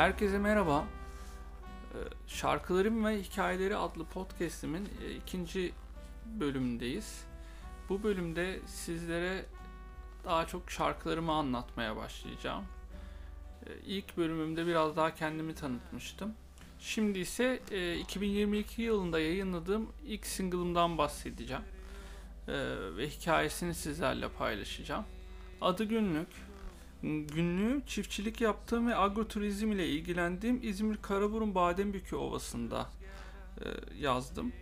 Herkese merhaba. Ee, Şarkılarım ve Hikayeleri adlı podcast'imin e, ikinci bölümündeyiz. Bu bölümde sizlere daha çok şarkılarımı anlatmaya başlayacağım. Ee, İlk bölümümde biraz daha kendimi tanıtmıştım. Şimdi ise e, 2022 yılında yayınladığım ilk single'ımdan bahsedeceğim. Ee, Ve hikayesini sizlerle paylaşacağım. Adı Günlük. Günlüğü çiftçilik yaptığım ve agroturizm ile ilgilendiğim İzmir Karaburun Badembükü Ovası'nda e, yazdım.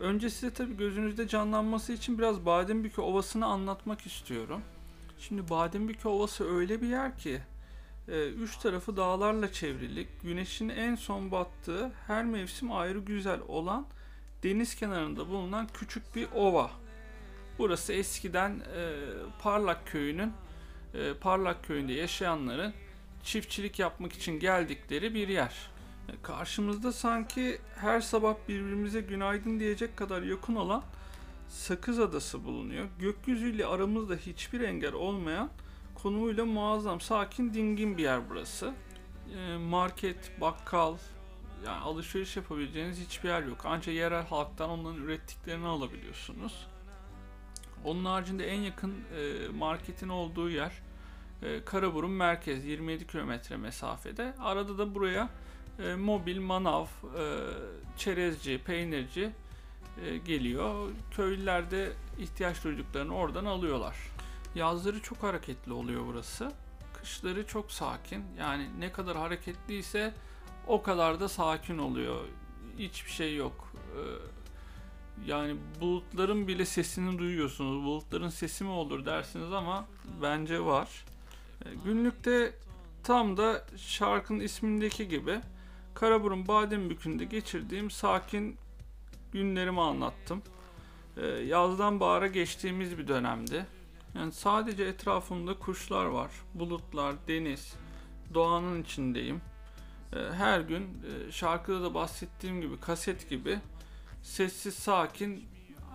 Önce size tabii gözünüzde canlanması için biraz Badembükü Ovası'nı anlatmak istiyorum. Şimdi Badembükü Ovası öyle bir yer ki e, üç tarafı dağlarla çevrili, güneşin en son battığı, her mevsim ayrı güzel olan deniz kenarında bulunan küçük bir ova. Burası eskiden e, Parlak Köyü'nün e, Parlak Köyü'nde yaşayanların çiftçilik yapmak için geldikleri bir yer. E, Karşımızda sanki her sabah birbirimize günaydın diyecek kadar yakın olan Sakız Adası bulunuyor. Gökyüzüyle aramızda hiçbir engel olmayan konumuyla muazzam, sakin, dingin bir yer burası. E, Market, bakkal, yani alışveriş yapabileceğiniz hiçbir yer yok. Ancak yerel halktan onların ürettiklerini alabiliyorsunuz. Onun haricinde en yakın e, marketin olduğu yer e, Karaburun merkez 27 kilometre mesafede. Arada da buraya e, mobil, manav, e, çerezci, peynirci e, geliyor. Köylüler de ihtiyaç duyduklarını oradan alıyorlar. Yazları çok hareketli oluyor burası. Kışları çok sakin. Yani ne kadar hareketliyse o kadar da sakin oluyor. Hiçbir şey yok. E, yani bulutların bile sesini duyuyorsunuz. Bulutların sesi mi olur dersiniz ama bence var. E, Günlükte tam da şarkının ismindeki gibi Karaburun Badembükü'nde geçirdiğim sakin günlerimi anlattım. E, Yazdan bahara geçtiğimiz bir dönemdi. Yani sadece etrafımda kuşlar var, bulutlar, deniz, doğanın içindeyim. E, Her gün şarkıda da bahsettiğim gibi kaset gibi sessiz sakin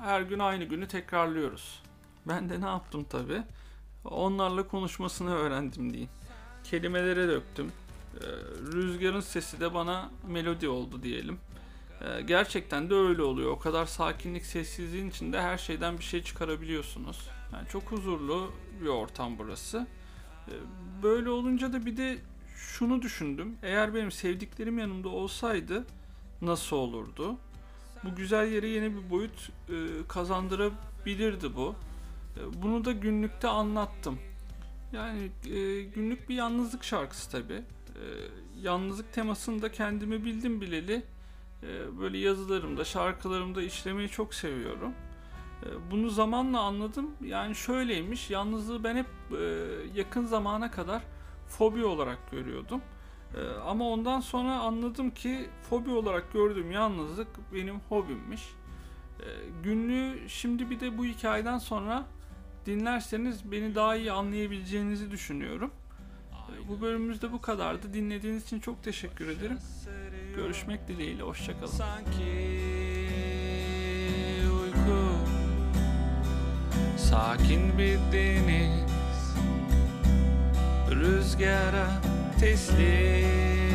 her gün aynı günü tekrarlıyoruz. Ben de ne yaptım tabi? Onlarla konuşmasını öğrendim diyeyim. Kelimelere döktüm. Ee, rüzgarın sesi de bana melodi oldu diyelim. Ee, gerçekten de öyle oluyor. O kadar sakinlik, sessizliğin içinde her şeyden bir şey çıkarabiliyorsunuz. Yani çok huzurlu bir ortam burası. Ee, böyle olunca da bir de şunu düşündüm. Eğer benim sevdiklerim yanımda olsaydı nasıl olurdu? Bu güzel yere yeni bir boyut e, kazandırabilirdi bu. E, Bunu da günlükte anlattım. Yani e, günlük bir yalnızlık şarkısı tabi. E, yalnızlık temasını da kendimi bildim bileli e, böyle yazılarımda, şarkılarımda işlemeyi çok seviyorum. E, bunu zamanla anladım. Yani şöyleymiş, yalnızlığı ben hep e, yakın zamana kadar fobi olarak görüyordum. E, ama ondan sonra anladım ki fobi olarak gördüğüm yalnızlık benim hobimmiş. E, günlüğü şimdi bir de bu hikayeden sonra dinlerseniz beni daha iyi anlayabileceğinizi düşünüyorum. Bu bölümümüzde bu kadardı. Dinlediğiniz için çok teşekkür ederim. Görüşmek dileğiyle. Hoşçakalın. Sanki uyku Sakin bir deniz Rüzgara teslim